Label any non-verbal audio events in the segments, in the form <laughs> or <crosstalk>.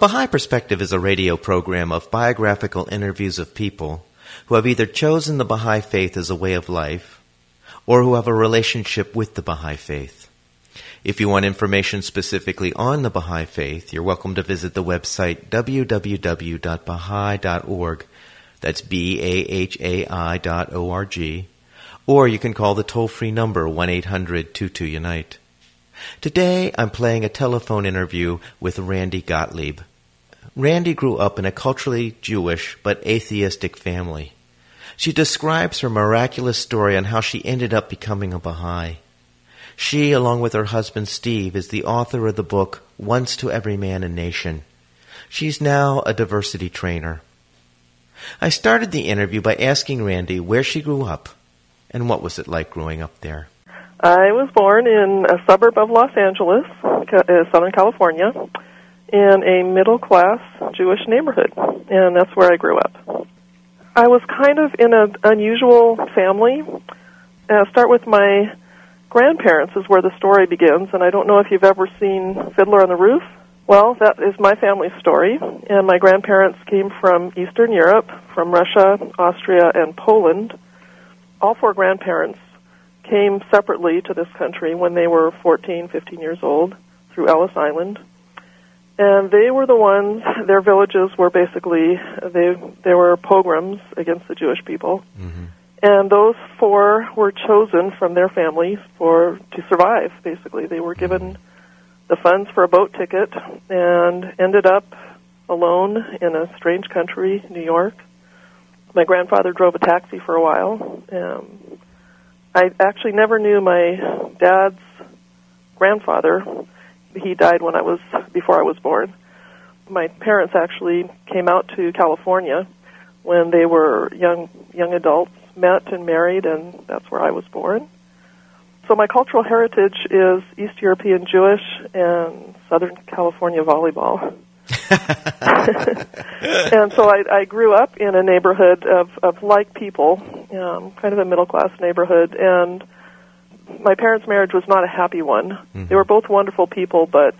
Baha'i Perspective is a radio program of biographical interviews of people who have either chosen the Baha'i faith as a way of life or who have a relationship with the Baha'i faith. If you want information specifically on the Baha'i faith, you're welcome to visit the website www.baha'i.org. That's B-A-H-A-I dot O-R-G. Or you can call the toll-free number 1-800-22-UNITE. Today, I'm playing a telephone interview with Randie Gottlieb. Randie grew up in a culturally Jewish but atheistic family. She describes her miraculous story on how she ended up becoming a Baha'i. She, along with her husband Steve, is the author of the book Once to Every Man and Nation. She's now a diversity trainer. I started the interview by asking Randie where she grew up and what was it like growing up there. I was born in a suburb of Los Angeles, uh, Southern California, in a middle class Jewish neighborhood, and that's where I grew up. I was kind of in an unusual family. Uh, start with my grandparents is where the story begins, and I don't know if you've ever seen Fiddler on the Roof. Well, that is my family's story, and my grandparents came from Eastern Europe, from Russia, Austria, and Poland. All four grandparents came separately to this country when they were 14, 15 years old through Ellis Island. And they were the ones, their villages were basically, they, they were pogroms against the Jewish people. Mm-hmm. And those four were chosen from their families for, to survive, basically. They were given the funds for a boat ticket and ended up alone in a strange country, New York. My grandfather drove a taxi for a while. Um, I actually never knew my dad's grandfather. He died when I was before I was born. My parents actually came out to California when they were young young adults, met and married, and that's where I was born. So my cultural heritage is East European Jewish and Southern California volleyball. <laughs> and so I, I grew up in a neighborhood of, of like people, um, kind of a middle class neighborhood, and my parents' marriage was not a happy one. Mm-hmm. They were both wonderful people, but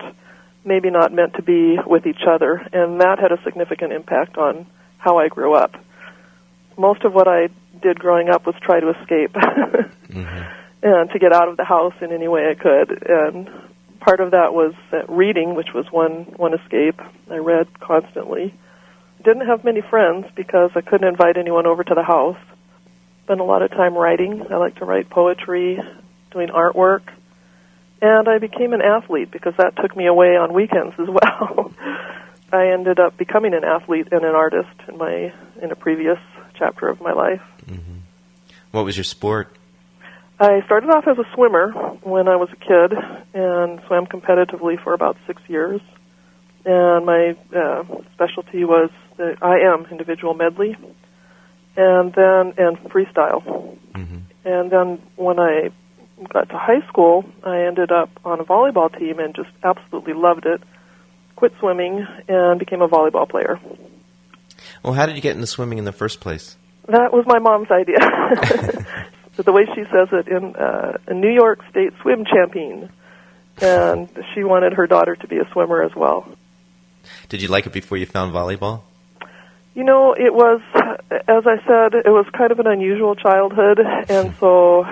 maybe not meant to be with each other, and that had a significant impact on how I grew up. Most of what I did growing up was try to escape <laughs> mm-hmm. and to get out of the house in any way I could. And part of that was reading, which was one one escape. I read constantly. Didn't have many friends because I couldn't invite anyone over to the house. Spent a lot of time writing. I like to write poetry, doing artwork, and I became an athlete because that took me away on weekends as <laughs> well. I ended up becoming an athlete and an artist in my in a previous chapter of my life. Mm-hmm. What was your sport? I started off as a swimmer when I was a kid and swam competitively for about six years. And my uh, specialty was the IM individual medley, and then and freestyle. Mm-hmm. And then when I got to high school, I ended up on a volleyball team and just absolutely loved it. Quit swimming and became a volleyball player. Well, how did you get into swimming in the first place? That was my mom's idea. <laughs> the way she says it, in uh, a New York State swim champion, and she wanted her daughter to be a swimmer as well. Did you like it before you found volleyball? You know, it was, as I said, it was kind of an unusual childhood, and so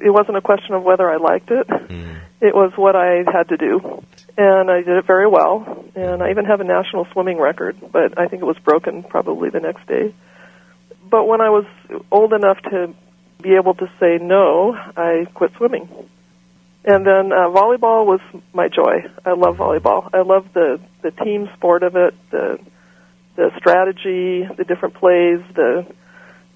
it wasn't a question of whether I liked it. Mm. It was what I had to do, and I did it very well. And I even have a national swimming record, but I think it was broken probably the next day. But when I was old enough to be able to say no, I quit swimming. And then uh, volleyball was my joy. I love volleyball. I love the the team sport of it, the the strategy, the different plays, the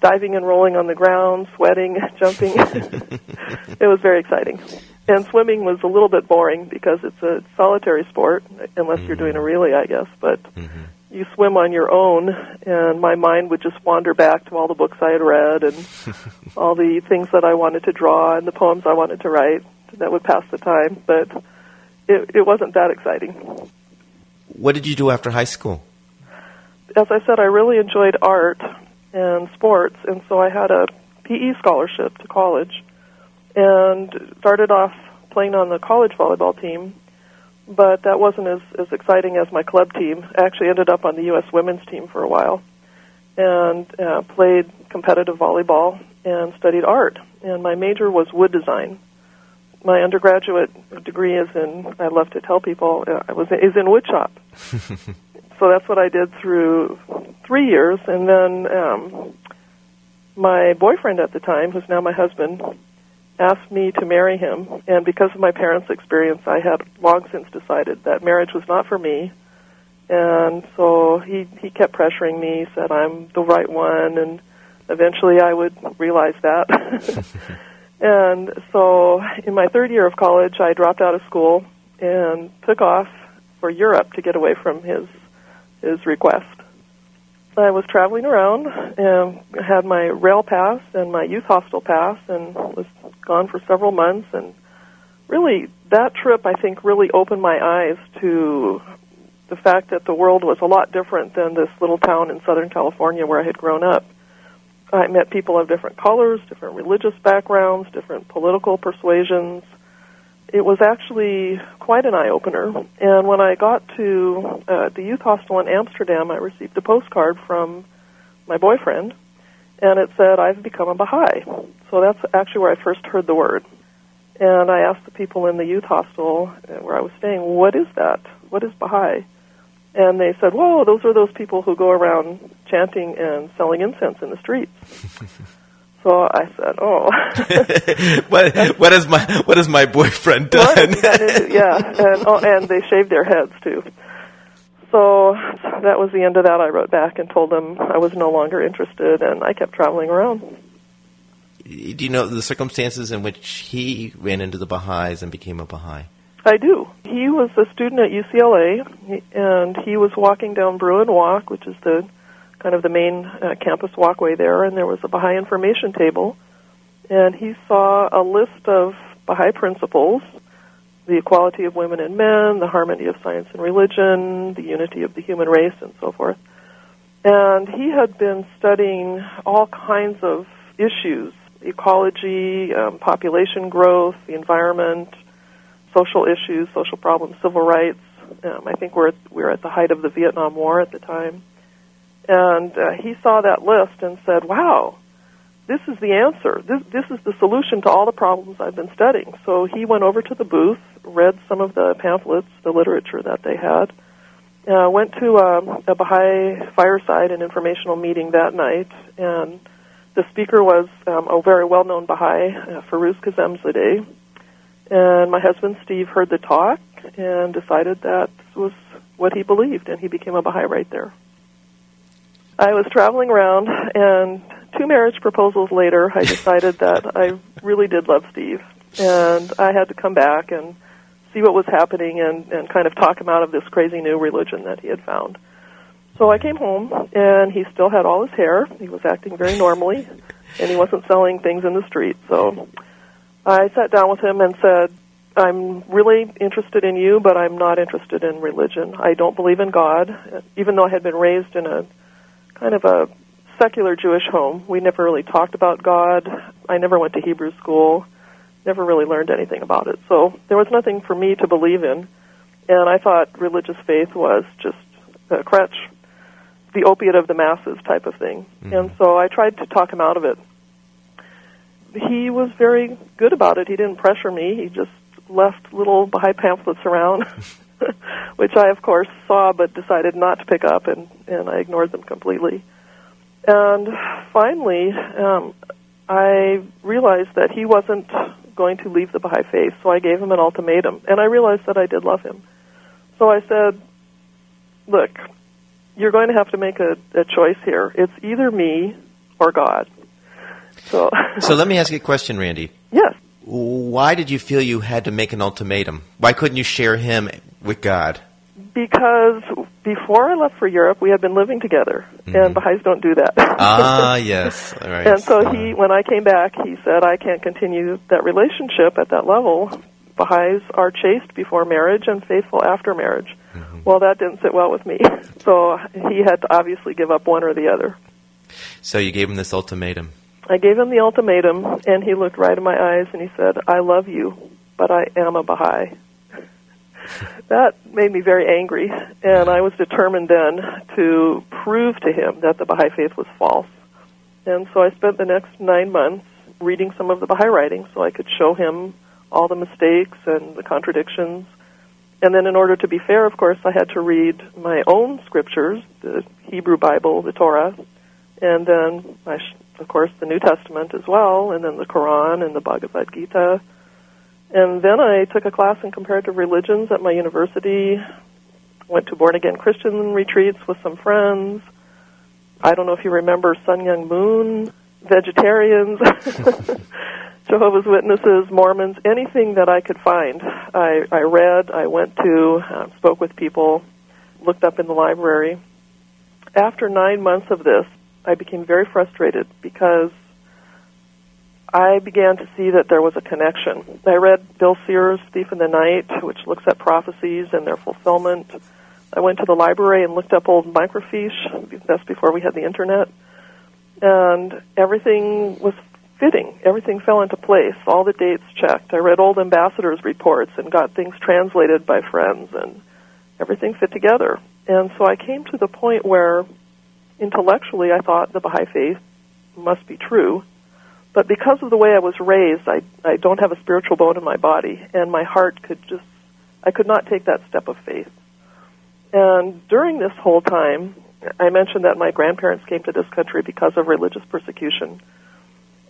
diving and rolling on the ground, sweating, <laughs> jumping. <laughs> it was very exciting. and swimming was a little bit boring because it's a solitary sport, unless mm-hmm. you're doing a mm-hmm. relay, I guess. But mm-hmm. you swim on your own, and my mind would just wander back to all the books I had read and <laughs> all the things that I wanted to draw and the poems I wanted to write that would pass the time. But it, it wasn't that exciting. What did you do after high school? As I said, I really enjoyed art and sports, and so I had a PE scholarship to college and started off playing on the college volleyball team, but that wasn't as, as exciting as my club team. I actually ended up on the U.S. women's team for a while and uh, played competitive volleyball and studied art. And my major was wood design. My undergraduate degree is in, I love to tell people, uh, I was is in wood shop. <laughs> so that's what I did through three years. And then um, my boyfriend at the time, who's now my husband, asked me to marry him, and because of my parents' experience, I had long since decided that marriage was not for me. And so he he kept pressuring me, said I'm the right one, and eventually I would realize that. <laughs> and so in my third year of college, I dropped out of school and took off for Europe to get away from his his request. I was traveling around and had my rail pass and my youth hostel pass and was gone for several months and really that trip I think really opened my eyes to the fact that the world was a lot different than this little town in Southern California where I had grown up. I met people of different colors, different religious backgrounds, different political persuasions, it was actually quite an eye opener. And when I got to uh, the youth hostel in Amsterdam, I received a postcard from my boyfriend, and it said, I've become a Baha'i. So that's actually where I first heard the word. And I asked the people in the youth hostel uh, where I was staying, What is that? What is Baha'i? And they said, Whoa, those are those people who go around chanting and selling incense in the streets. <laughs> So I said, "Oh, <laughs> what what has my what has my boyfriend done?" yeah, <laughs> and oh, and they shaved their heads too. So that was the end of that. I wrote back and told them I was no longer interested, and I kept traveling around. Do you know the circumstances in which he ran into the Baha'is and became a Baha'i? I do. He was a student at UCLA, and he was walking down Bruin Walk, which is the kind of the main uh, campus walkway there, and there was a Baha'i information table. And he saw a list of Baha'i principles the equality of women and men, the harmony of science and religion, the unity of the human race, and so forth. And he had been studying all kinds of issues ecology, um, population growth, the environment, social issues, social problems, civil rights. Um, I think we're at, we were at the height of the Vietnam War at the time. And uh, he saw that list and said, wow, this is the answer. This, this is the solution to all the problems I've been studying. So he went over to the booth, read some of the pamphlets, the literature that they had, uh, went to um, a Baha'i fireside and informational meeting that night, and the speaker was um, a very well-known Baha'i, uh, Firuz Kazemzadeh. And my husband Steve heard the talk and decided that this was what he believed, and he became a Baha'i right there. I was traveling around, and two marriage proposals later, I <laughs> decided that I really did love Steve, and I had to come back and see what was happening and, and kind of talk him out of this crazy new religion that he had found. So I came home, and he still had all his hair. He was acting very normally, and he wasn't selling things in the street. So I sat down with him and said, I'm really interested in you, but I'm not interested in religion. I don't believe in God, even though I had been raised in a kind of a secular Jewish home. We never really talked about God. I never went to Hebrew school. Never really learned anything about it. So there was nothing for me to believe in. And I thought religious faith was just a crutch, the opiate of the masses type of thing. Mm-hmm. And so I tried to talk him out of it. He was very good about it. He didn't pressure me. He just left little Baha'i pamphlets around <laughs> <laughs> which I, of course, saw but decided not to pick up, and, and I ignored them completely. And finally, um, I realized that he wasn't going to leave the Baha'i faith, so I gave him an ultimatum, and I realized that I did love him. So I said, Look, you're going to have to make a, a choice here. It's either me or God. So, so let me <laughs> ask you a question, Randie. Yes Why did you feel you had to make an ultimatum? Why couldn't you share him with God? Because before I left for Europe, we had been living together, Mhm. and Baha'is don't do that. ah, <laughs> yes. All right. And so he, when I came back, he said, I can't continue that relationship at that level. Baha'is are chaste before marriage and faithful after marriage. Mhm. Well, that didn't sit well with me. <laughs> So he had to obviously give up one or the other. So you gave him this ultimatum. I gave him the ultimatum, and he looked right in my eyes and he said, I love you, but I am a Baha'i. <laughs> that made me very angry, and I was determined then to prove to him that the Baha'i faith was false. And so I spent the next nine months reading some of the Baha'i writings so I could show him all the mistakes and the contradictions. And then, in order to be fair, of course, I had to read my own scriptures, the Hebrew Bible, the Torah, and then, I of course, the New Testament as well, and then the Quran and the Bhagavad Gita. And then I took a class in comparative religions at my university, went to born again Christian retreats with some friends. I don't know if you remember Sun Myung Moon, vegetarians, <laughs> Jehovah's Witnesses, Mormons, anything that I could find. I, I read, I went to, uh, spoke with people, looked up in the library. After nine months of this, I became very frustrated because I began to see that there was a connection. I read Bill Sears' Thief in the Night, which looks at prophecies and their fulfillment. I went to the library and looked up old microfiche. That's before we had the internet. And everything was fitting. Everything fell into place. All the dates checked. I read old ambassadors' reports and got things translated by friends, and everything fit together. And so I came to the point where intellectually I thought the Baha'i faith must be true. But because of the way I was raised, I, I don't have a spiritual bone in my body, and my heart could just, I could not take that step of faith. And during this whole time, I mentioned that my grandparents came to this country because of religious persecution.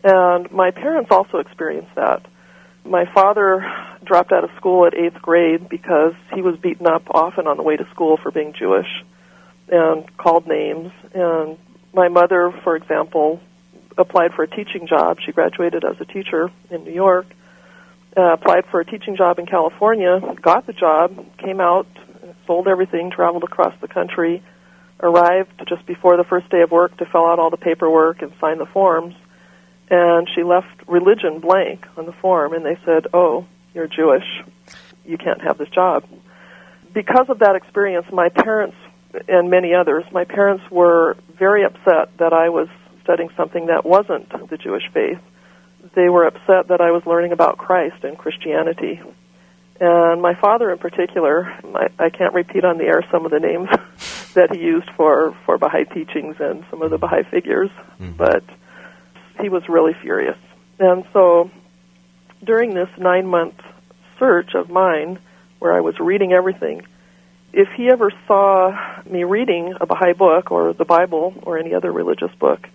And my parents also experienced that. My father dropped out of school at eighth grade because he was beaten up often on the way to school for being Jewish and called names. And my mother, for example, applied for a teaching job. She graduated as a teacher in New York, uh, applied for a teaching job in California, got the job, came out, sold everything, traveled across the country, arrived just before the first day of work to fill out all the paperwork and sign the forms. And she left religion blank on the form, and they said, Oh, you're Jewish. You can't have this job. Because of that experience, my parents and many others, my parents were very upset that I was studying something that wasn't the Jewish faith. They were upset that I was learning about Christ and Christianity. And my father, in particular, I, I can't repeat on the air some of the names <laughs> that he used for, for Baha'i teachings and some of the Baha'i figures, Mhm. but he was really furious. And so during this nine month search of mine, where I was reading everything, if he ever saw me reading a Baha'i book or the Bible or any other religious book,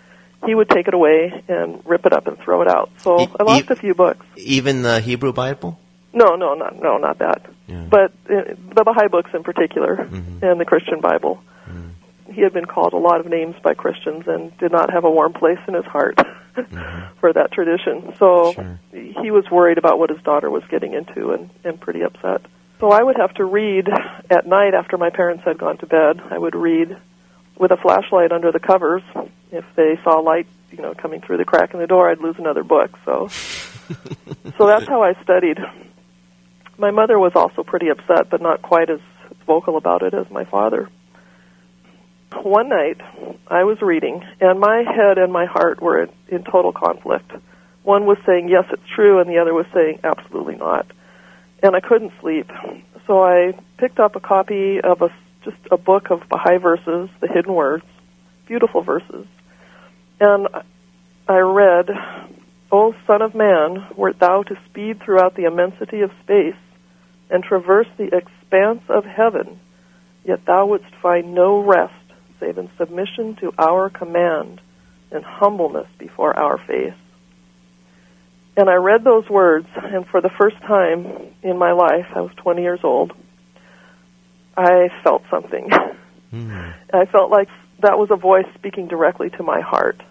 he would take it away and rip it up and throw it out. So E- I lost e- a few books. Even the Hebrew Bible? No, no, not no, not that. Yeah. But uh, the Baha'i books in particular, Mhm. and the Christian Bible. Mm. He had been called a lot of names by Christians and did not have a warm place in his heart <laughs> Mhm. for that tradition. So Sure. he was worried about what his daughter was getting into and, and pretty upset. So I would have to read at night after my parents had gone to bed. I would read with a flashlight under the covers. If they saw light, you know, coming through the crack in the door, I'd lose another book. So <laughs> so that's how I studied. My mother was also pretty upset, but not quite as vocal about it as my father. One night, I was reading, and my head and my heart were in, in total conflict. One was saying, yes, it's true, and the other was saying, absolutely not. And I couldn't sleep. So I picked up a copy of a, just a book of Baha'i verses, the hidden words, beautiful verses. And I read, O Son of Man, wert thou to speed throughout the immensity of space and traverse the expanse of heaven, yet thou wouldst find no rest save in submission to our command and humbleness before our face. And I read those words, and for the first time in my life, I was 20 years old, I felt something. Mm. I felt like that was a voice speaking directly to my heart.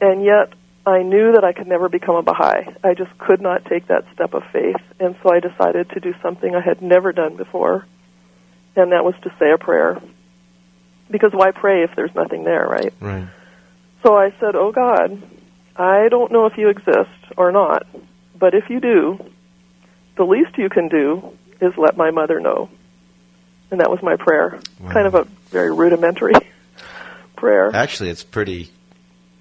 And yet, I knew that I could never become a Baha'i. I just could not take that step of faith. And so I decided to do something I had never done before, and that was to say a prayer. Because why pray if there's nothing there, right? Right. So I said, Oh God, I don't know if you exist or not, but if you do, the least you can do is let my mother know. And that was my prayer. Wow. Kind of a very rudimentary <laughs> prayer. Actually, it's pretty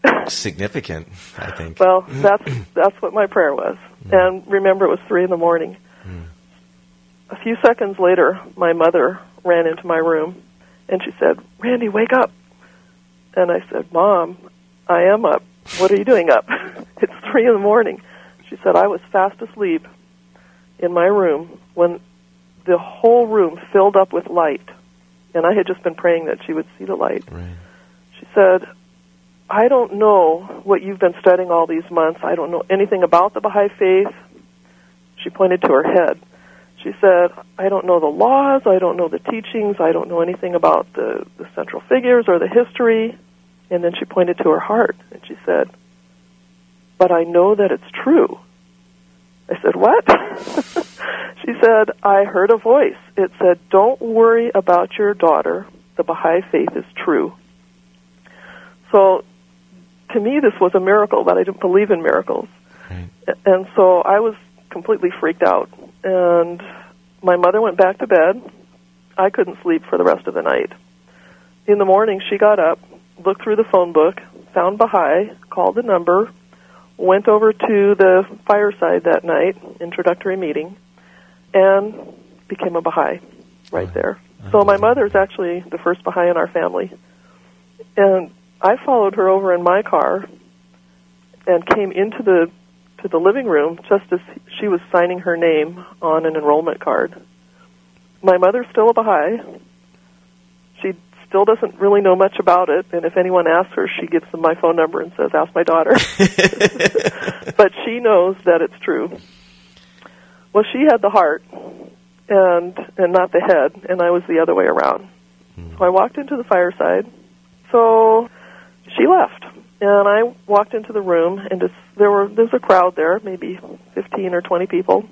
<laughs> significant, I think. Well, mm. that's that's what my prayer was. Mm. And remember, it was three in the morning. Mm. A few seconds later, my mother ran into my room, and she said, "Randie, wake up!" And I said, "Mom, I am up. What are you doing up? <laughs> it's three in the morning." She said, "I was fast asleep in my room when the whole room filled up with light, and I had just been praying that she would see the light." right. Said, I don't know what you've been studying all these months. I don't know anything about the Baha'i faith. She pointed to her head. She said, I don't know the laws. I don't know the teachings. I don't know anything about the, the central figures or the history. And then she pointed to her heart and she said, But I know that it's true. I said, What? <laughs> she said, I heard a voice. It said, Don't worry about your daughter. The Baha'i faith is true. So, to me, this was a miracle, but I didn't believe in miracles. Right. And so I was completely freaked out. And my mother went back to bed. I couldn't sleep for the rest of the night. In the morning, she got up, looked through the phone book, found Baha'i, called the number, went over to the fireside that night, introductory meeting, and became a Baha'i right there. So my mother is actually the first Baha'i in our family. And I followed her over in my car and came into the to the living room just as she was signing her name on an enrollment card. My mother's still a Baha'i. She still doesn't really know much about it, and if anyone asks her, she gives them my phone number and says, "Ask my daughter." <laughs> but she knows that it's true. Well, she had the heart and and not the head, and I was the other way around. Hmm. So I walked into the fireside. So she left, and I walked into the room, and it's, there were a crowd there, maybe 15 or 20 people,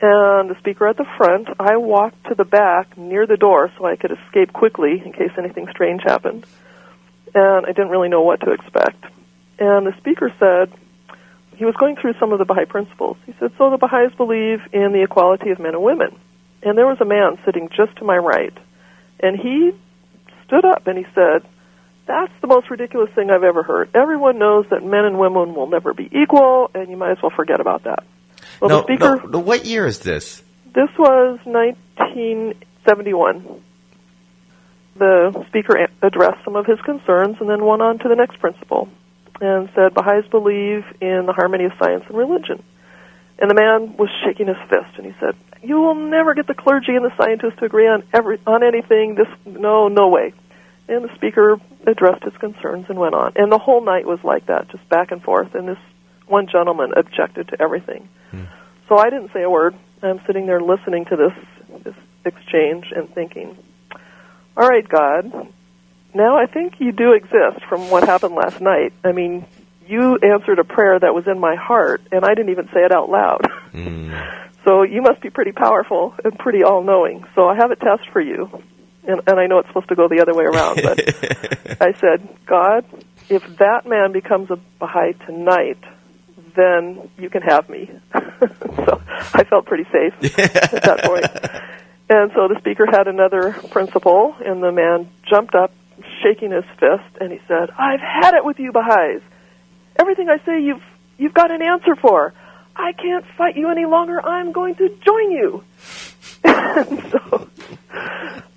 and the speaker at the front. I walked to the back near the door so I could escape quickly in case anything strange happened, and I didn't really know what to expect. And the speaker said he was going through some of the Baha'i principles. He said, "So the Baha'is believe in the equality of men and women." And there was a man sitting just to my right, and he stood up and he said, that's the most ridiculous thing I've ever heard. Everyone knows that men and women will never be equal, and you might as well forget about that. Well, no, the speaker, no, no, what year is this? this was 1971. The speaker addressed some of his concerns and then went on to the next principle and said Baha'is believe in the harmony of science and religion. And the man was shaking his fist and he said, "You will never get the clergy and the scientists to agree on every on anything. This no, no way." And the speaker addressed his concerns and went on. And the whole night was like that, just back and forth. And this one gentleman objected to everything. So I didn't say a word. I'm sitting there listening to this this exchange and thinking, "All right, God, now I think you do exist from what happened last night. I mean, you answered a prayer that was in my heart, and I didn't even say it out loud. Mm. <laughs> so you must be pretty powerful and pretty all-knowing. So I have a test for you, and, and I know it's supposed to go the other way around, but <laughs> I said, God, if that man becomes a Baha'i tonight, then you can have me. <laughs> so I felt pretty safe <laughs> at that point. And so the speaker had another principle, and the man jumped up, shaking his fist, and he said, "I've had it with you Baha'is. Everything I say, you've you've got an answer for. I can't fight you any longer. I'm going to join you." and so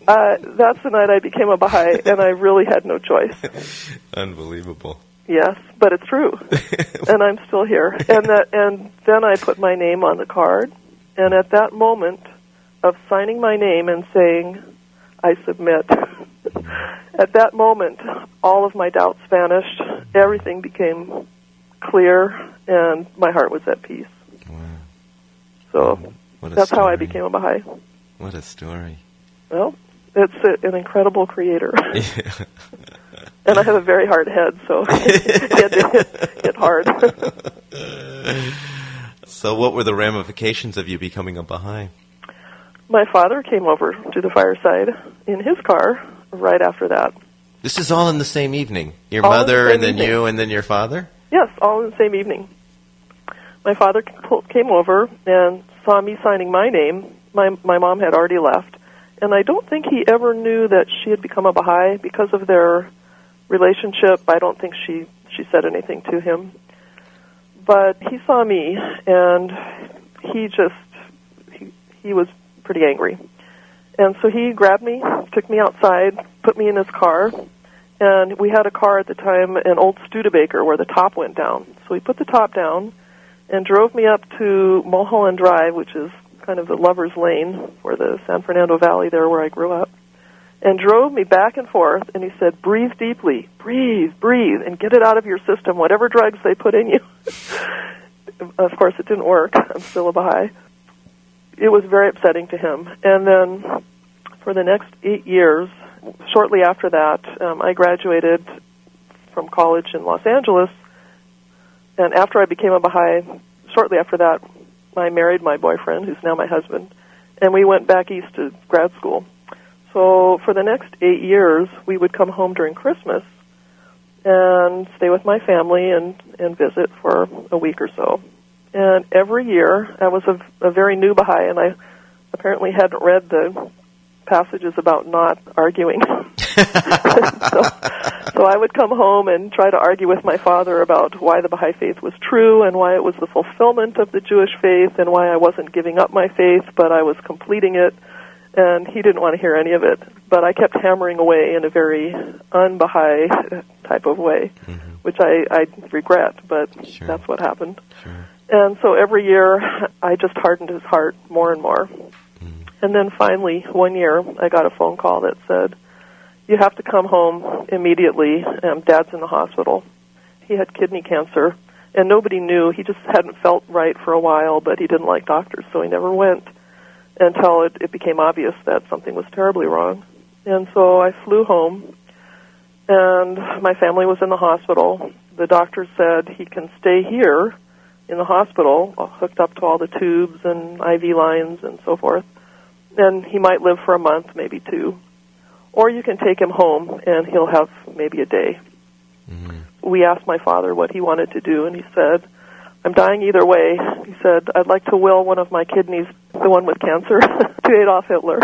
uh, that's the night I became a Baha'i, <laughs> and I really had no choice. Unbelievable. Yes, but it's true, <laughs> and I'm still here. And that, and then I put my name on the card, and at that moment of signing my name and saying, "I submit," <laughs> at that moment, all of my doubts vanished. Everything became clear, and my heart was at peace. Wow. So that's how I became a Baha'i. What a story. Well, it's a, an incredible creator. <laughs> and I have a very hard head, so to hit, hit hard. so, what were the ramifications of you becoming a Baha'i? My father came over to the fireside in his car right after that. This is all in the same evening. Your All in the mother, and then evening. you, and then your father. Yes, all in the same evening. My father came over and saw me signing my name. My my mom had already left, and I don't think he ever knew that she had become a Baha'i because of their relationship. I don't think she she said anything to him. But he saw me, and he just he he was pretty angry, and so he grabbed me, took me outside, put me in his car, and we had a car at the time, an old Studebaker, where the top went down. So he put the top down and drove me up to Mulholland Drive, which is kind of the lover's lane for the San Fernando Valley there where I grew up, and drove me back and forth. And he said, "Breathe deeply, breathe, breathe, and get it out of your system, whatever drugs they put in you." <laughs> of course, it didn't work. I'm still a Baha'i. It was very upsetting to him. And then for the next eight years, shortly after that, um, I graduated from college in Los Angeles. And after I became a Baha'i, shortly after that, I married my boyfriend, who's now my husband, and we went back east to grad school. So for the next eight years, we would come home during Christmas and stay with my family and, and visit for a week or so. And every year, I was a, a very new Baha'i, and I apparently hadn't read the passages about not arguing. <laughs> <laughs> so, so I would come home and try to argue with my father about why the Baha'i faith was true and why it was the fulfillment of the Jewish faith and why I wasn't giving up my faith, but I was completing it. And he didn't want to hear any of it. But I kept hammering away in a very un-Baha'i type of way, Mm-hmm. which I, I regret, but Sure. that's what happened. Sure. And so every year, I just hardened his heart more and more. Mm-hmm. And then finally, one year, I got a phone call that said, "You have to come home immediately. Um, Dad's in the hospital. He had kidney cancer, and nobody knew. He just hadn't felt right for a while, but he didn't like doctors, so he never went until it, it became obvious that something was terribly wrong. And so I flew home, and my family was in the hospital. The doctor said he can stay here in the hospital, uh, hooked up to all the tubes and IV lines and so forth, and he might live for a month, maybe two. Or you can take him home, and he'll have maybe a day. Mm-hmm. We asked my father what he wanted to do, and he said, I'm dying either way. He said, I'd like to will one of my kidneys, the one with cancer, <laughs> to Adolf Hitler.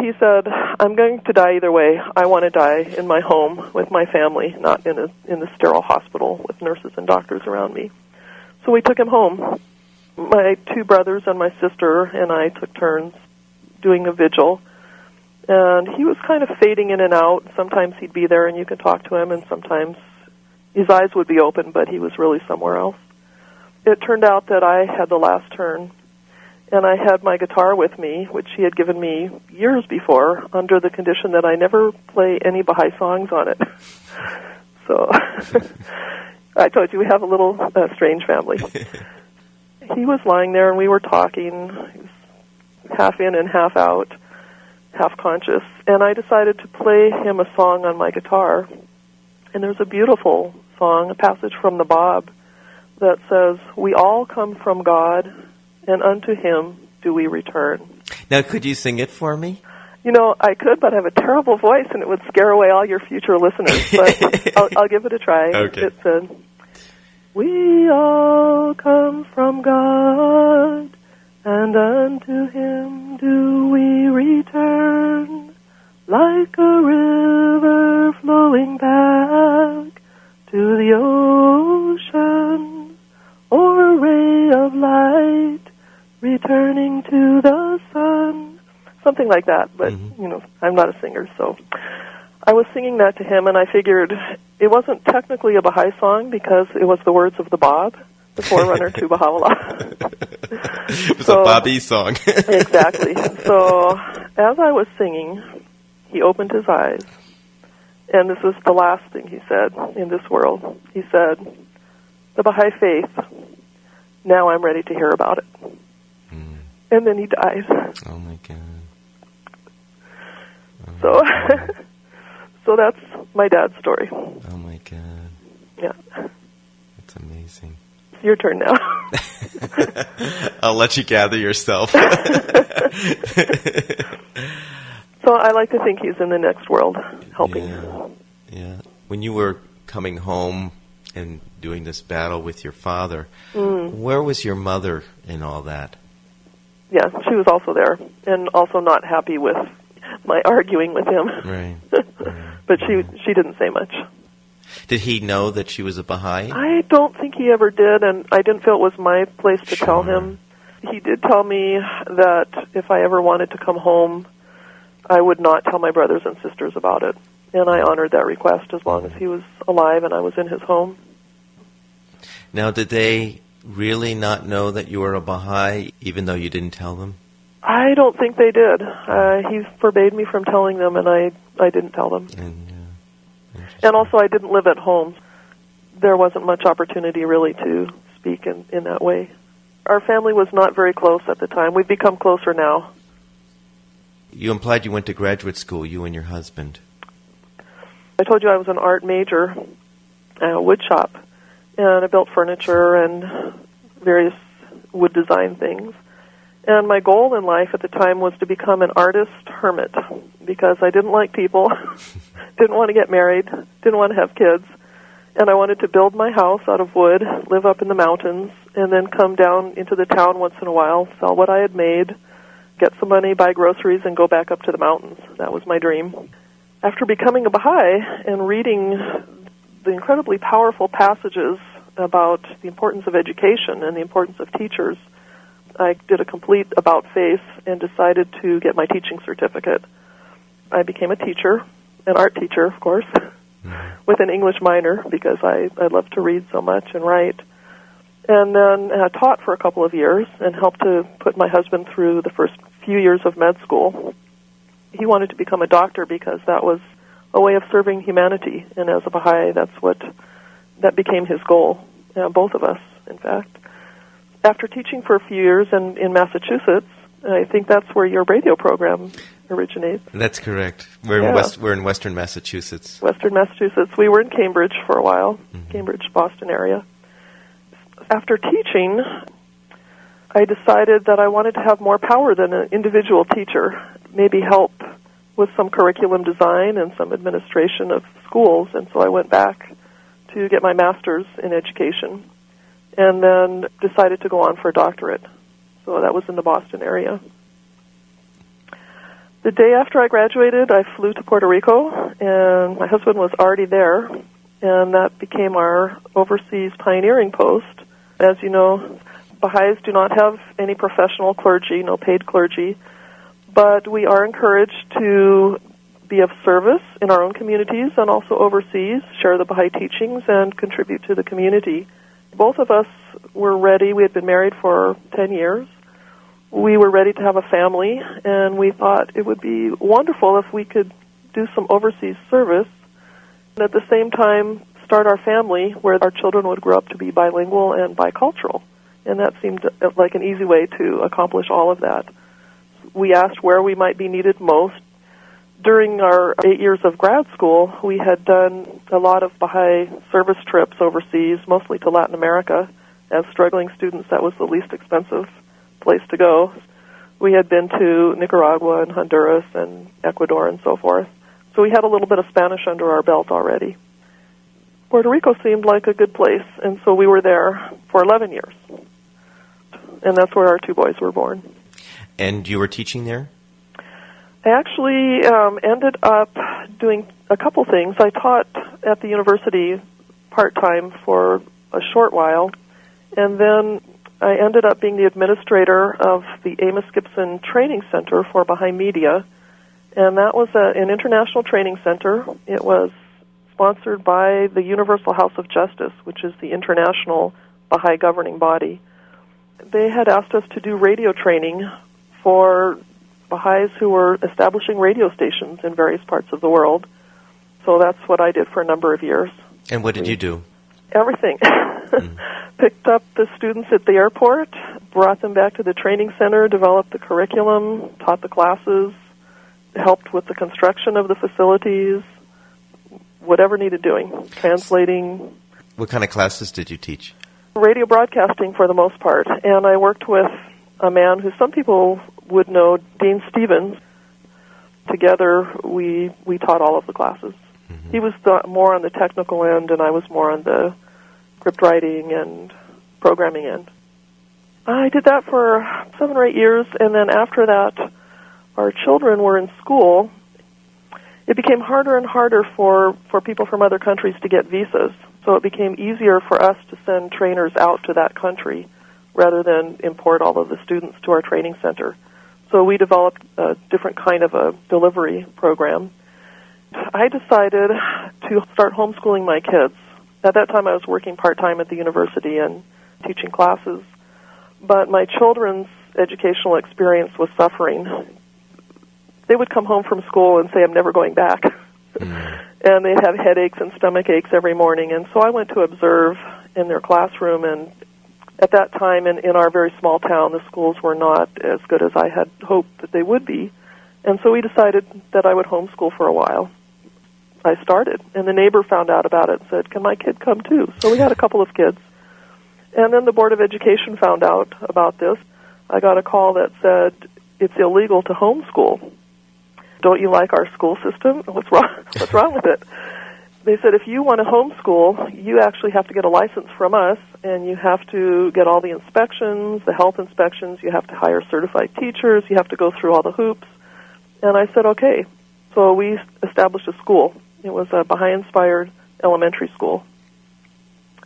He said, I'm going to die either way. I want to die in my home with my family, not in a in the sterile hospital with nurses and doctors around me. So we took him home. My two brothers and my sister and I took turns doing a vigil. And he was kind of fading in and out. Sometimes he'd be there and you could talk to him, and sometimes his eyes would be open, but he was really somewhere else. It turned out that I had the last turn, and I had my guitar with me, which he had given me years before, under the condition that I never play any Baha'i songs on it. <laughs> so <laughs> I told you we have a little uh, strange family. <laughs> he was lying there, and we were talking. He was half in and half out, half conscious, and I decided to play him a song on my guitar. And there's a beautiful song, a passage from the Bab, that says, We all come from God, and unto Him do we return. Now, could you sing it for me? You know, I could, but I have a terrible voice, and it would scare away all your future listeners. But <laughs> I'll, I'll give it a try. Okay. It said, "We all come from God, and unto Him do we return, like a river flowing back to the ocean, or a ray of light returning to the sun." something like that. But mm-hmm. you know, I'm not a singer, so I was singing that to him, and I figured it wasn't technically a Baha'i song because it was the words of the Bab, the forerunner to Baha'u'llah. <laughs> It was So- a Babi song. <laughs> exactly. So as I was singing, he opened his eyes, and this is the last thing he said in this world. He said, "The Baha'i faith. Now I'm ready to hear about it." Hmm. And then he died. oh my god. <laughs> So, so that's my dad's story. Oh my God, Yeah. that's amazing. Your turn now. <laughs> I'll let you gather yourself. <laughs> <laughs> so I like to think he's in the next world helping. Yeah. yeah. When you were coming home and doing this battle with your father, Mm. where was your mother in all that? Yeah, she was also there and also not happy with my arguing with him. Right. but she she didn't say much. Did he know that she was a Baha'i? I don't think he ever did, and I didn't feel it was my place to tell him. He did tell me that if I ever wanted to come home, I would not tell my brothers and sisters about it. And I honored that request as long as he was alive and I was in his home. Now, did they really not know that you were a Baha'i, even though you didn't tell them? I don't think they did. Uh, he forbade me from telling them, and I I didn't tell them. And, And also, I didn't live at home. There wasn't much opportunity really to speak in in that way. Our family was not very close at the time. We've become closer now. you implied you went to graduate school, you and your husband. I told you I was an art major, uh, wood shop, and I built furniture and various wood design things. And my goal in life at the time was to become an artist hermit because I didn't like people, <laughs> didn't want to get married, didn't want to have kids, and I wanted to build my house out of wood, live up in the mountains, and then come down into the town once in a while, sell what I had made, get some money, buy groceries, and go back up to the mountains. That was my dream after becoming a Baha'i and reading the incredibly powerful passages about the importance of education and the importance of teachers, I did a complete about face and decided to get my teaching certificate. I became a teacher, an art teacher, of course, with an English minor because I, I love to read so much and write. And then I taught for a couple of years and helped to put my husband through the first few years of med school he wanted to become a doctor because that was a way of serving humanity, and as a Baha'i, that's what that became his goal. Uh, both of us, in fact. After teaching for a few years in, in Massachusetts, I think that's where your radio program originates. That's correct. We're in West. We're in Western Massachusetts. Western Massachusetts. We were in Cambridge for a while, mm-hmm. Cambridge, Boston area. After teaching, I decided that I wanted to have more power than an individual teacher, maybe help with some curriculum design and some administration of schools, and so I went back to get my master's in education and then decided to go on for a doctorate. So that was in the Boston area. The day after I graduated, I flew to Puerto Rico, and my husband was already there, and that became our overseas pioneering post. As you know, Baha'is do not have any professional clergy, no paid clergy, but we are encouraged to be of service in our own communities and also overseas, share the Baha'i teachings, and contribute to the community. Both of us were ready. We had been married for 10 years we were ready to have a family, and we thought it would be wonderful if we could do some overseas service, and at the same time start our family where our children would grow up to be bilingual and bicultural. And that seemed like an easy way to accomplish all of that. We asked where we might be needed most. During our eight years of grad school, we had done a lot of Baha'i service trips overseas, mostly to Latin America. As struggling students, that was the least expensive place to go. We had been to Nicaragua and Honduras and Ecuador and so forth. So we had a little bit of Spanish under our belt already. Puerto Rico seemed like a good place, and so we were there for 11 years. And that's where our two boys were born. And you were teaching there? I actually um, ended up doing a couple things. I taught at the university part time for a short while, and then I ended up being the administrator of the Amos Gibson Training Center for Baha'i Media, and that was a, an international training center. It was sponsored by the Universal House of Justice, which is the international Baha'i governing body. They had asked us to do radio training for Baha'is who were establishing radio stations in various parts of the world. So that's what I did for a number of years. And what did you do? Everything. Mm-hmm. <laughs> Picked up the students at the airport, brought them back to the training center, developed the curriculum, taught the classes, helped with the construction of the facilities, whatever needed doing, translating. What kind of classes did you teach? Radio broadcasting for the most part. And I worked with a man who some people would know, Dean Stevens. Together, we, we taught all of the classes. Mm-hmm. He was the, more on the technical end, and I was more on the script writing and programming end. I did that for seven or eight years, and then after that, our children were in school. It became harder and harder for, for people from other countries to get visas, so it became easier for us to send trainers out to that country rather than import all of the students to our training center. So we developed a different kind of a delivery program. I decided to start homeschooling my kids. At that time, I was working part time at the university and teaching classes but my children's educational experience was suffering. They would come home from school and say, I'm never going back. Mm. and they'd have headaches and stomach aches every morning. And so I went to observe in their classroom. And at that time, in, in our very small town, the schools were not as good as I had hoped that they would be. And so we decided that I would homeschool for a while. I started, and the neighbor found out about it and said, Can my kid come too? So we had a couple of kids. And then the Board of Education found out about this. I got a call that said it's illegal to homeschool. Don't you like our school system? What's wrong? What's wrong with it? <laughs> They said if you want to homeschool, you actually have to get a license from us, and you have to get all the inspections, the health inspections. You have to hire certified teachers. You have to go through all the hoops. And I said, okay. So we established a school. It was a Baha'i-inspired elementary school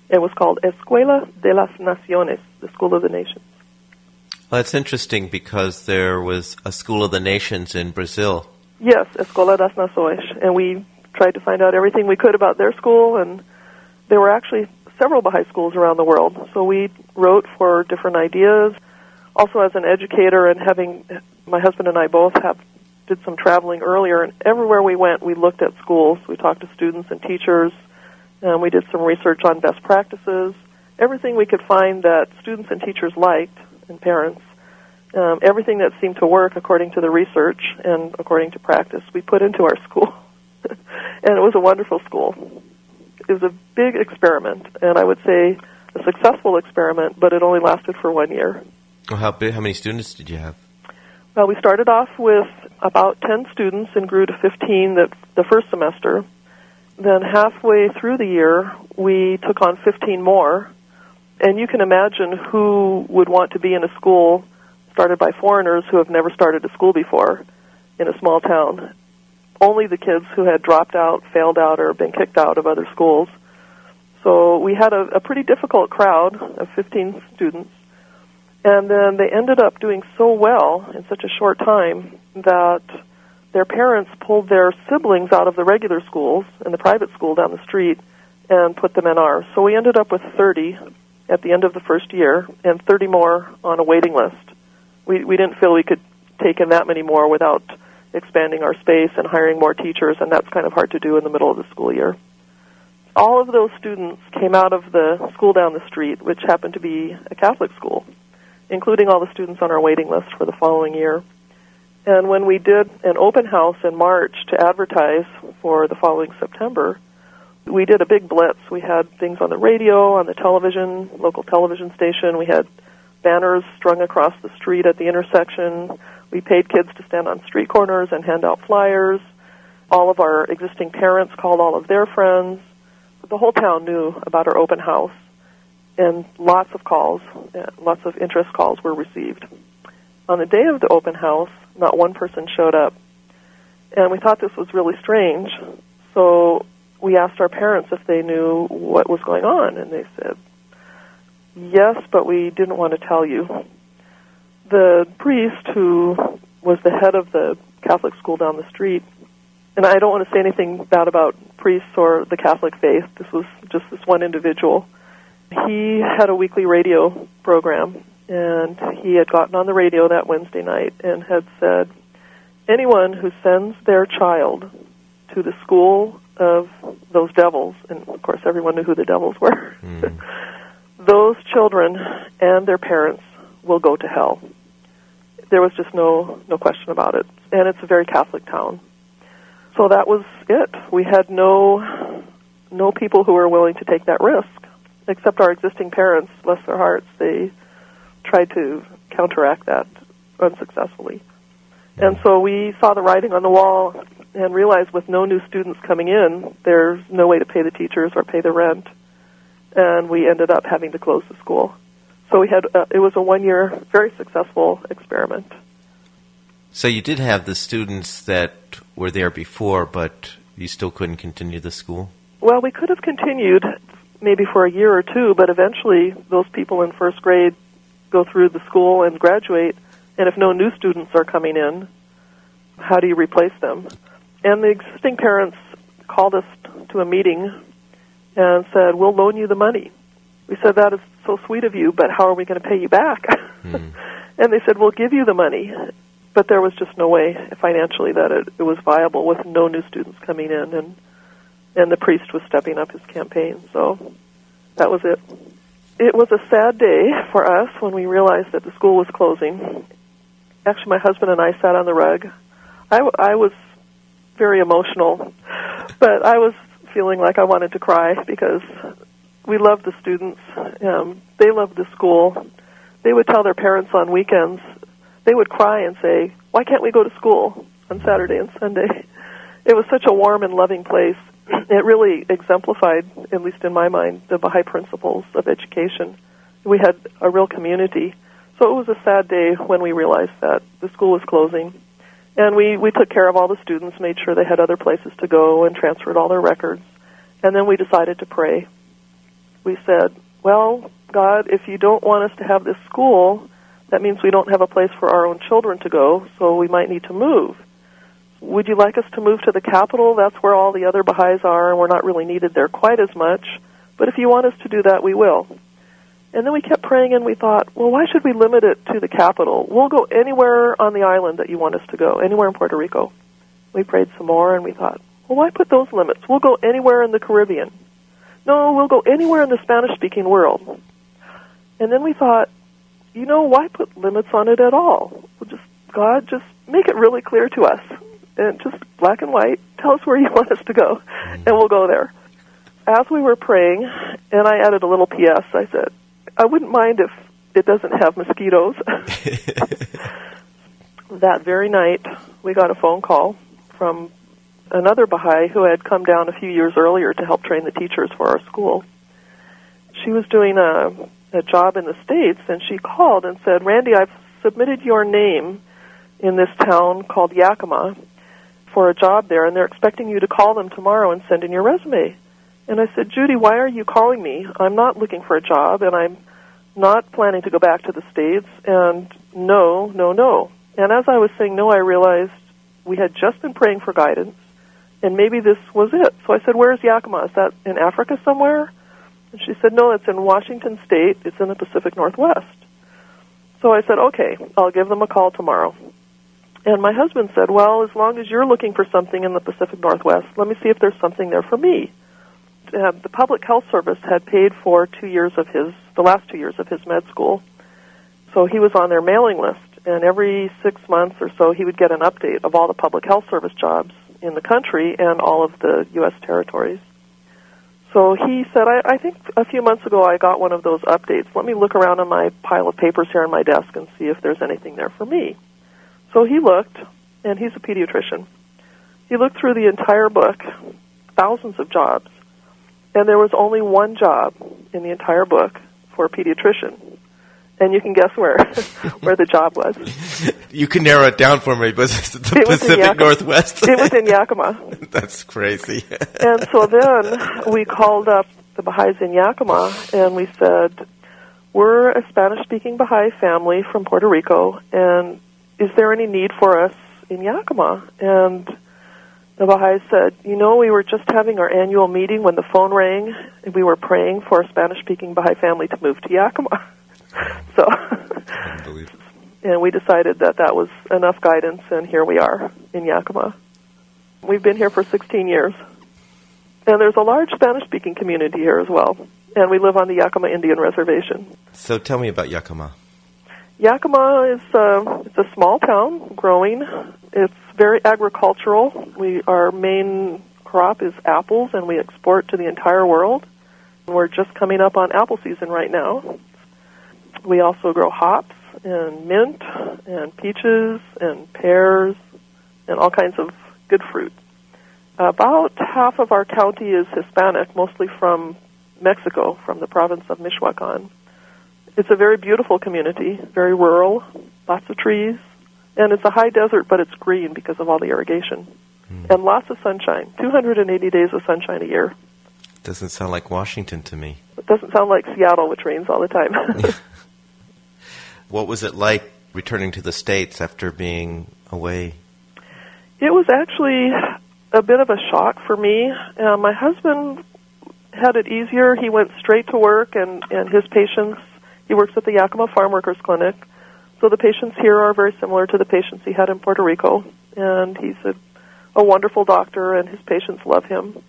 it was called Escuela de las Naciones, the School of the Nations. Well, that's interesting because there was a School of the Nations in Brazil. Yes, Escola das Nações, and we tried to find out everything we could about their school, and there were actually several Baha'i schools around the world. So we wrote for different ideas. Also, as an educator, and having my husband and I both have did some traveling earlier, and everywhere we went, we looked at schools. We talked to students and teachers, and we did some research on best practices. Everything we could find that students and teachers liked, and parents. Um, everything that seemed to work according to the research and according to practice, we put into our school. <laughs> <laughs> and it was a wonderful school. It was a big experiment, and I would say a successful experiment, but it only lasted for one year. Well, how big? How many students did you have? Well, we started off with about 10 students and grew to 15 the, the first semester then halfway through the year, we took on 15 more. And you can imagine who would want to be in a school started by foreigners who have never started a school before in a small town. Only the kids who had dropped out, failed out, or been kicked out of other schools. So we had a, a pretty difficult crowd of 15 students. And then they ended up doing so well in such a short time that their parents pulled their siblings out of the regular schools and the private school down the street and put them in ours. So we ended up with 30 at the end of the first year and 30 more on a waiting list. We we didn't feel we could take in that many more without expanding our space and hiring more teachers and that's kind of hard to do in the middle of the school year. All of those students came out of the school down the street, which happened to be a Catholic school, including all the students on our waiting list for the following year. And when we did an open house in March to advertise for the following September, we did a big blitz. We had things on the radio, on the television, local television station. We had banners strung across the street at the intersection. We paid kids to stand on street corners and hand out flyers. All of our existing parents called all of their friends. The whole town knew about our open house, and lots of calls, lots of interest calls were received. On the day of the open house, not one person showed up. And we thought this was really strange. So we asked our parents if they knew what was going on, and they said, yes, but we didn't want to tell you. The priest who was the head of the Catholic school down the street, and I don't want to say anything bad about priests or the Catholic faith, this was just this one individual. He had a weekly radio program, and he had gotten on the radio that Wednesday night and had said, anyone who sends their child to the school of those devils, and of course everyone knew who the devils were, mm. <laughs> those children and their parents will go to hell. There was just no no question about it, and it's a very Catholic town. So that was it. We had no no people who were willing to take that risk, except our existing parents, bless their hearts. They tried to counteract that unsuccessfully. And so we saw the writing on the wall and realized with no new students coming in, there's no way to pay the teachers or pay the rent. And we ended up having to close the school. So we had uh, it was a one year very successful experiment. So you did have the students that were there before, but you still couldn't continue the school? Well, we could have continued maybe for a year or two, but eventually those people in first grade go through the school and graduate, and if no new students are coming in, how do you replace them? And the existing parents called us to a meeting and said, We'll loan you the money. We said, That is so sweet of you, but how are we going to pay you back? Mm. <laughs> and they said, We'll give you the money. But there was just no way financially that it, it was viable with no new students coming in, and and the priest was stepping up his campaign. So that was it. It was a sad day for us when we realized that the school was closing. Actually, my husband and I sat on the rug. I, I was very emotional, but I was feeling like I wanted to cry because we loved the students. Um, they loved the school. They would tell their parents on weekends. They would cry and say, "Why can't we go to school on Saturday and Sunday?" It was such a warm and loving place. It really exemplified, at least in my mind, the Baha'i principles of education. We had a real community. So it was a sad day when we realized that the school was closing and we, we took care of all the students, made sure they had other places to go, and transferred all their records. And then we decided to pray. We said, Well, God, if you don't want us to have this school, that means we don't have a place for our own children to go, so we might need to move. Would you like us to move to the capital? That's where all the other Baha'is are, and we're not really needed there quite as much. But if you want us to do that, we will. And then we kept praying and we thought, well, why should we limit it to the capital? We'll go anywhere on the island that you want us to go, anywhere in Puerto Rico. We prayed some more and we thought, well, why put those limits? We'll go anywhere in the Caribbean. No, we'll go anywhere in the Spanish speaking world. And then we thought, you know, why put limits on it at all? We'll just, God, just make it really clear to us. And just black and white, tell us where you want us to go, mm. and we'll go there. As we were praying, and I added a little PS, I said, I wouldn't mind if it doesn't have mosquitoes. <laughs> that very night, we got a phone call from another Baha'i who had come down a few years earlier to help train the teachers for our school. She was doing a, a job in the States, and she called and said, Randie, I've submitted your name in this town called Yakima for a job there, and they're expecting you to call them tomorrow and send in your resume. And I said, Judy, why are you calling me? I'm not looking for a job, and I'm not planning to go back to the States, and no, no, no. And as I was saying no, I realized we had just been praying for guidance, and maybe this was it. So I said, Where's Yakima? Is that in Africa somewhere? And she said, No, it's in Washington State. It's in the Pacific Northwest. So I said, Okay, I'll give them a call tomorrow. And my husband said, Well, as long as you're looking for something in the Pacific Northwest, let me see if there's something there for me uh, the public health service had paid for two years of his, the last two years of his med school. So he was on their mailing list, and every six months or so, he would get an update of all the public health service jobs in the country and all of the U.S. territories. So he said, I, I think a few months ago I got one of those updates. Let me look around on my pile of papers here on my desk and see if there's anything there for me. So he looked, and he's a pediatrician. He looked through the entire book, thousands of jobs, and there was only one job in the entire book for a pediatrician. And you can guess where <laughs> where the job was. <laughs> <laughs> You can narrow it down for me, but <laughs> the it Pacific Northwest. it was in <laughs> Yakima. That's crazy. and so then we called up the Baha'is in Yakima and we said, We're a Spanish speaking Baha'i family from Puerto Rico and is there any need for us in Yakima? And the Baha'i said, You know, we were just having our annual meeting when the phone rang, and we were praying for a Spanish speaking Baha'i family to move to Yakima. so, and we decided that that was enough guidance, and here we are in Yakima. We've been here for 16 years. And there's a large Spanish speaking community here as well. And we live on the Yakima Indian Reservation. So tell me about Yakima. Yakima is uh, it's a small town, growing. It's very agricultural. We our main crop is apples, and we export to the entire world. We're just coming up on apple season right now. We also grow hops and mint and peaches and pears and all kinds of good fruit. About half of our county is Hispanic, mostly from Mexico, from the province of Michoacan. It's a very beautiful community, very rural, lots of trees, and it's a high desert, but it's green because of all the irrigation. Mm. And lots of sunshine, 280 days of sunshine a year. Doesn't sound like Washington to me. It doesn't sound like Seattle, which rains all the time. <laughs> <laughs> what was it like returning to the States after being away? It was actually a bit of a shock for me. Uh, my husband had it easier. He went straight to work, and, and his patients, he works at the Yakima Farm Workers Clinic. So the patients here are very similar to the patients he had in Puerto Rico. And he's a, a wonderful doctor, and his patients love him.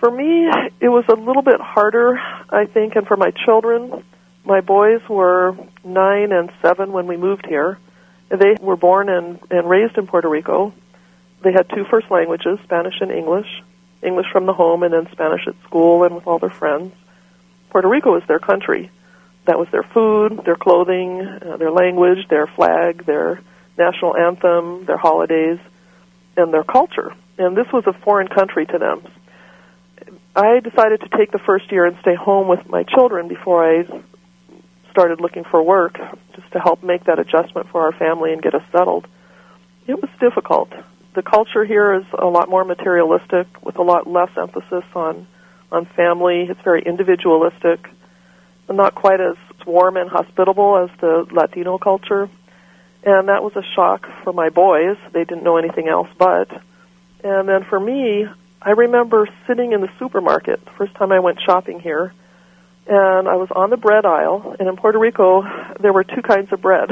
For me, it was a little bit harder, I think, and for my children. My boys were nine and seven when we moved here. They were born and, and raised in Puerto Rico. They had two first languages, Spanish and English. English from the home and then Spanish at school and with all their friends. Puerto Rico was their country. That was their food, their clothing, uh, their language, their flag, their national anthem, their holidays, and their culture. And this was a foreign country to them. I decided to take the first year and stay home with my children before I started looking for work, just to help make that adjustment for our family and get us settled. It was difficult the culture here is a lot more materialistic with a lot less emphasis on on family. It's very individualistic, and not quite as warm and hospitable as the Latino culture. And that was a shock for my boys. They didn't know anything else but. And then for me, I remember sitting in the supermarket the first time I went shopping here, and I was on the bread aisle. And in Puerto Rico, there were two kinds of bread.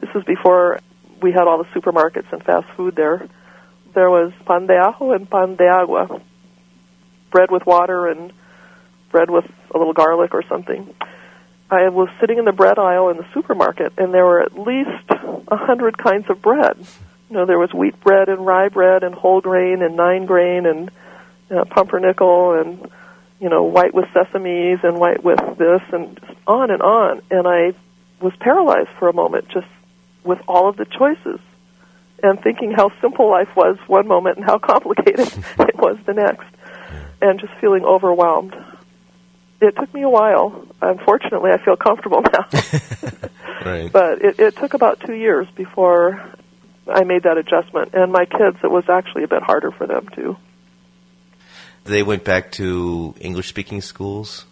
This was before we had all the supermarkets and fast food there there was pan de ajo and pan de agua, bread with water and bread with a little garlic or something. I was sitting in the bread aisle in the supermarket, and there were at least a hundred kinds of bread. You know, there was wheat bread and rye bread and whole grain and nine grain and uh, pumpernickel and you know white with sesames and white with this and just on and on. And I was paralyzed for a moment just with all of the choices and thinking how simple life was one moment and how <laughs> complicated <laughs> it was the next, and just feeling overwhelmed. It took me a while. Unfortunately, I feel comfortable <laughs> now. right. But it, it took about two years before I made that adjustment. And my kids, it was actually a bit harder for them too. They went back to English speaking schools?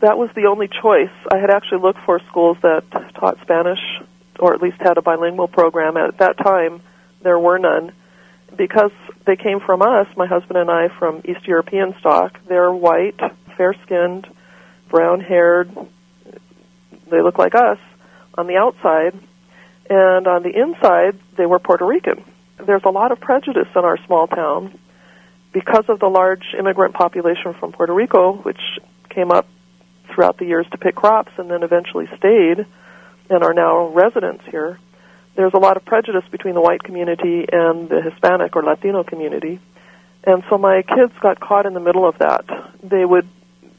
That was the only choice. I had actually looked for schools that taught Spanish or at least had a bilingual program. At that time, there were none. Because they came from us, my husband and I, from East European stock, they're white, fair skinned, brown haired. They look like us on the outside. And on the inside, they were Puerto Rican. There's a lot of prejudice in our small town because of the large immigrant population from Puerto Rico, which came up throughout the years to pick crops and then eventually stayed and are now residents here, there's a lot of prejudice between the white community and the Hispanic or Latino community. And so my kids got caught in the middle of that. They would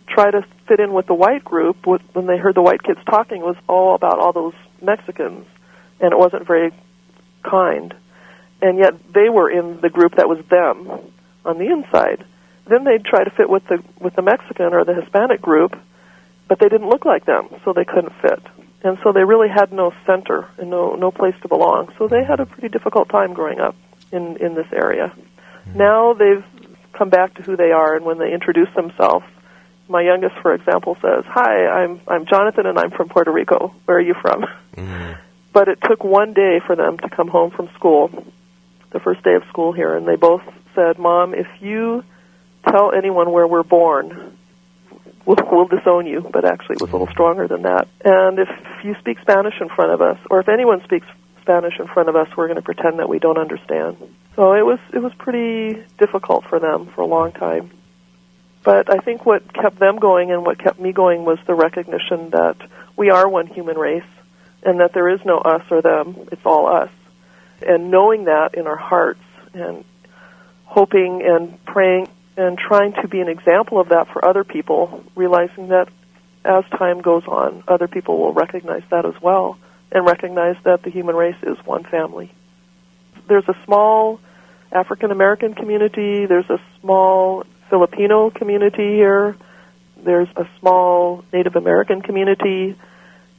try to fit in with the white group when they heard the white kids talking it was all about all those Mexicans and it wasn't very kind. And yet they were in the group that was them on the inside. Then they'd try to fit with the with the Mexican or the Hispanic group, but they didn't look like them, so they couldn't fit and so they really had no center and no no place to belong. So they had a pretty difficult time growing up in in this area. Mm-hmm. Now they've come back to who they are, and when they introduce themselves, my youngest, for example, says, "Hi, I'm I'm Jonathan, and I'm from Puerto Rico. Where are you from?" Mm-hmm. <laughs> But it took one day for them to come home from school, the first day of school here, and they both said, "Mom, if you tell anyone where we're born, we'll, we'll disown you, but actually it was a little mm-hmm. stronger than that. And if you speak Spanish in front of us, or if anyone speaks Spanish in front of us, we're going to pretend that we don't understand. So it was it was pretty difficult for them for a long time. But I think what kept them going and what kept me going was the recognition that we are one human race and that there is no us or them, it's all us. And knowing that in our hearts and hoping and praying and trying to be an example of that for other people, realizing that as time goes on, other people will recognize that as well and recognize that the human race is one family. There's a small African American community, there's a small Filipino community here, there's a small Native American community,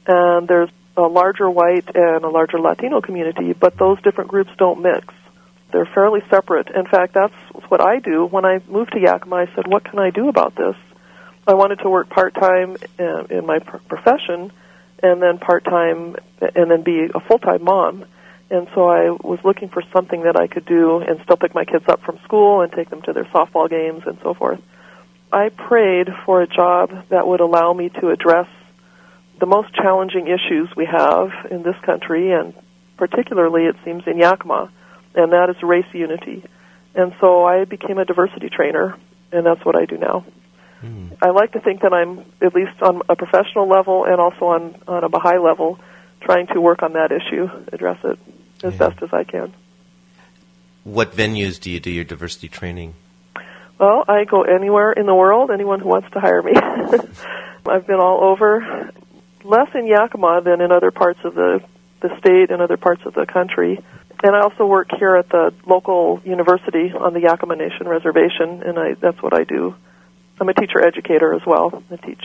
and there's a larger white and a larger Latino community, but those different groups don't mix. They're fairly separate. In fact, that's what I do. When I moved to Yakima, I said, what can I do about this? I wanted to work part-time in, in my profession and then part-time and then be a full-time mom. And so I was looking for something that I could do and still pick my kids up from school and take them to their softball games and so forth. I prayed for a job that would allow me to address the most challenging issues we have in this country, and particularly, it seems, in Yakima, and that is race unity. And so I became a diversity trainer, and that's what I do now. Mm. I like to think that I'm, at least on a professional level and also on, on a Baha'i level, trying to work on that issue, address it as yeah. best as I can. What venues do you do your diversity training? Well, I go anywhere in the world, anyone who wants to hire me. <laughs> I've been all over, less in Yakima than in other parts of the, the state and other parts of the country. And I also work here at the local university on the Yakima Nation Reservation, and I, that's what I do. I'm a teacher educator as well. I teach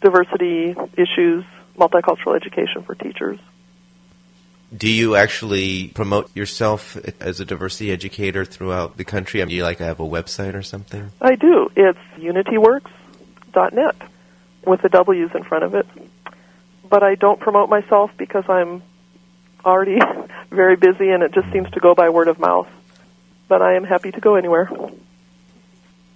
diversity issues, multicultural education for teachers. Do you actually promote yourself as a diversity educator throughout the country? Do you like have a website or something? I do. It's unityworks.net with the W's in front of it. But I don't promote myself because I'm already <laughs> very busy and it just seems to go by word of mouth. But I am happy to go anywhere.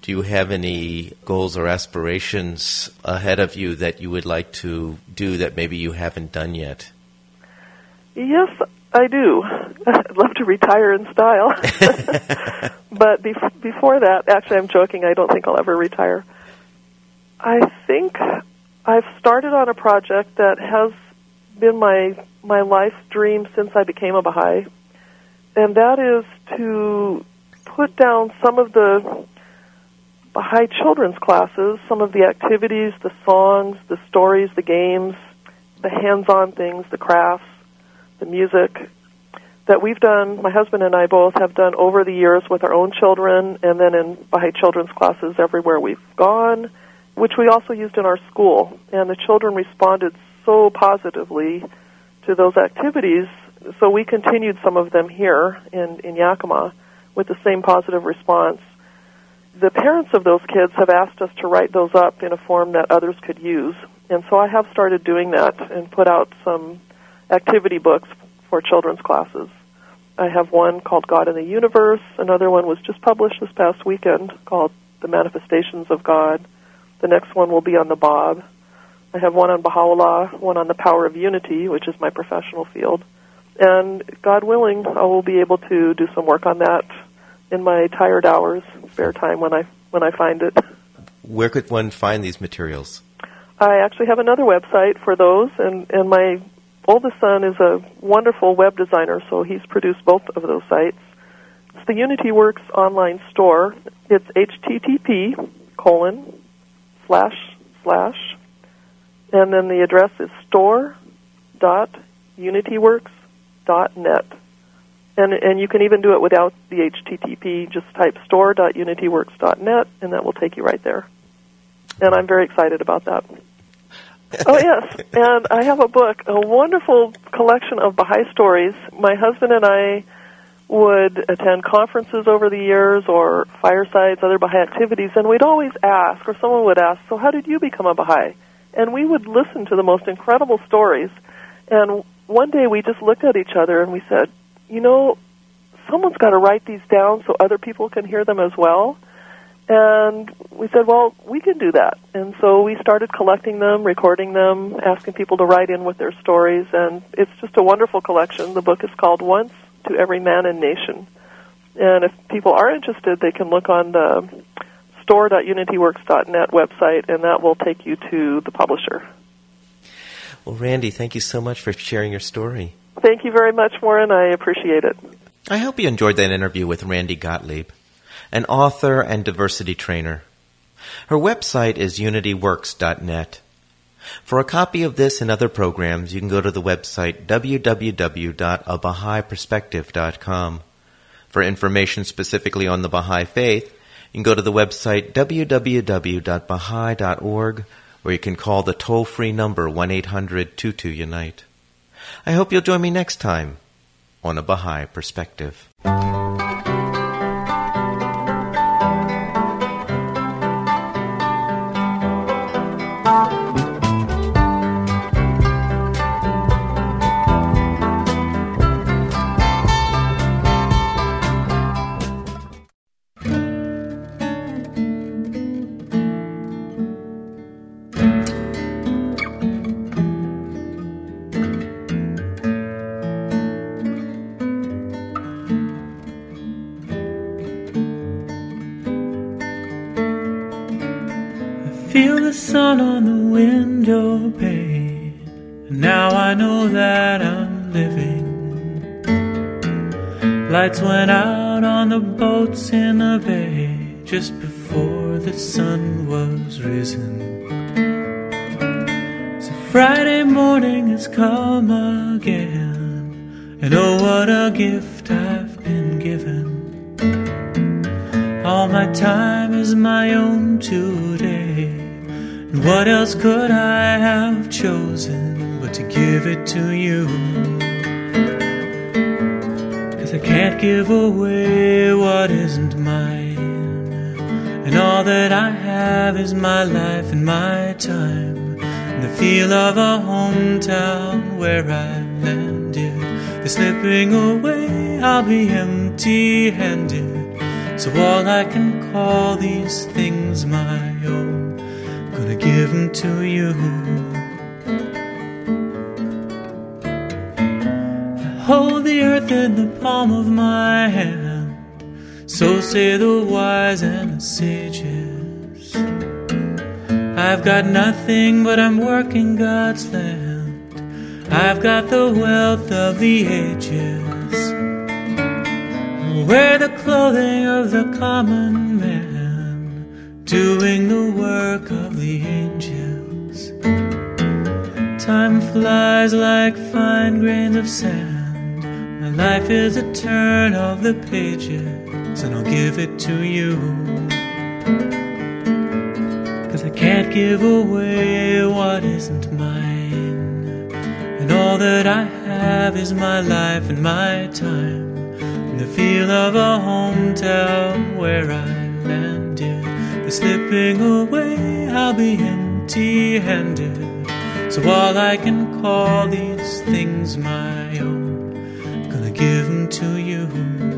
Do you have any goals or aspirations ahead of you that you would like to do that maybe you haven't done yet? Yes, I do. <laughs> I'd love to retire in style. <laughs> but bef- before that, actually, I'm joking. I don't think I'll ever retire. I think I've started on a project that has been my my life dream since I became a Baha'i, and that is to put down some of the Baha'i children's classes, some of the activities, the songs, the stories, the games, the hands-on things, the crafts, the music that we've done, my husband and I both have done over the years with our own children and then in Baha'i children's classes everywhere we've gone, which we also used in our school. And the children responded so positively to those activities, so we continued some of them here in, in Yakima with the same positive response. The parents of those kids have asked us to write those up in a form that others could use. And so I have started doing that and put out some activity books for children's classes. I have one called God in the Universe. Another one was just published this past weekend called The Manifestations of God. The next one will be on the Bab. I have one on Baha'u'llah, one on the power of unity, which is my professional field. And God willing, I will be able to do some work on that in my tired hours, spare time when I when I find it. Where could one find these materials? I actually have another website for those, and, and my oldest son is a wonderful web designer, so he's produced both of those sites. It's the UnityWorks online store. It's http colon slash slash, and then the address is store dot unityworks dot net. And, and you can even do it without the HTTP. Just type store.unityworks.net, and that will take you right there. And I'm very excited about that <laughs> oh yes, and I have a book, a wonderful collection of Baha'i stories. My husband and I would attend conferences over the years or firesides, other Baha'i activities, and we'd always ask, or someone would ask, "So how did you become a Baha'i?" And we would listen to the most incredible stories. And one day we just looked at each other and we said, "You know, someone's got to write these down so other people can hear them as well." And we said, well, we can do that. And so we started collecting them, recording them, asking people to write in with their stories, and it's just a wonderful collection. The book is called Once to Every Man and Nation. And if people are interested, they can look on the store.unityworks.net website, and that will take you to the publisher. Well, Randie, thank you so much for sharing your story. Thank you very much, Warren. I appreciate it. I hope you enjoyed that interview with Randie Gottlieb. an author and diversity trainer. Her website is unityworks.net. For a copy of this and other programs, you can go to the website www.abahaiperspective.com. For information specifically on the Baha'i Faith, you can go to the website www.baha'i.org or you can call the toll-free number 1-800-22-UNITE. I hope you'll join me next time on A Baha'i Perspective. Friday morning has come again, and oh, what a gift I've been given. All my time is my own today. And what else could I have chosen but to give it to you? Cause I can't give away what isn't mine. And all that I have is my life and my time. The feel of a hometown where I landed. The slipping away, I'll be empty handed. So all I can call these things my own, gonna give them to you. I hold the earth in the palm of my hand, so say the wise and the sages. I've got nothing, but I'm working God's land. I've got the wealth of the ages wear the clothing of the common man, doing the work of the angels. Time flies like fine grains of sand. My life is a turn of the pages, and I'll give it to you. Can't give away what isn't mine. And all that I have is my life and my time And the feel of a hometown where I landed. The slipping away, I'll be empty handed. So all I can call these things my own, I'm gonna give them to you.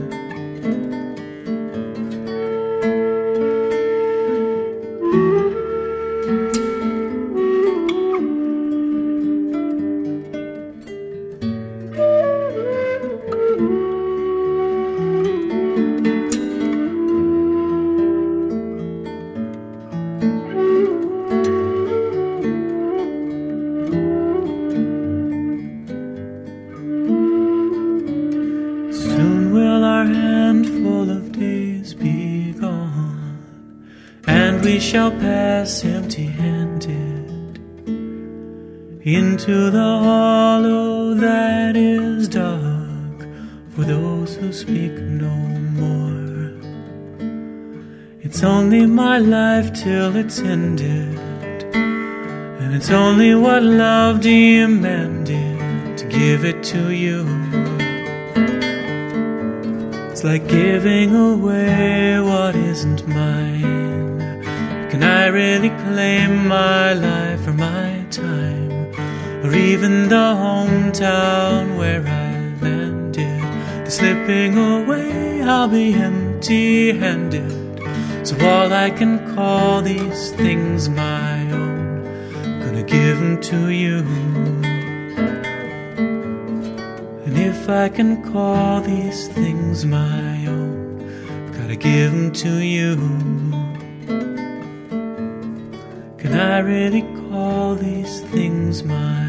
Into the hollow that is dark for those who speak no more. It's only my life till it's ended, and it's only what love demanded to give it to you. It's like giving away what isn't mine. Can I really claim my life? Even the hometown where I landed? The slipping away, I'll be empty handed. So all I can call these things my own, gonna give them to you. And if I can call these things my own, gotta give them to you. Can I really call these things my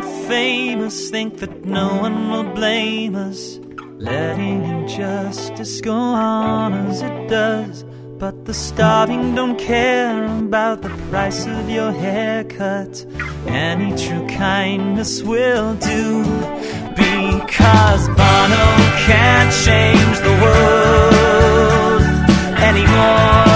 not famous, think that no one will blame us. Letting injustice go on as it does. But the starving don't care about the price of your haircut. Any true kindness will do. Because Bono can't change the world anymore.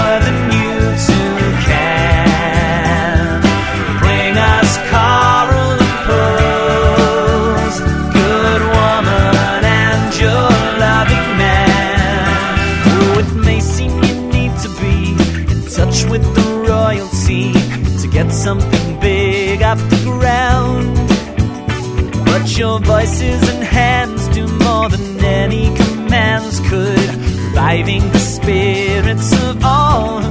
voices and hands do more than any commands could, reviving the spirits of all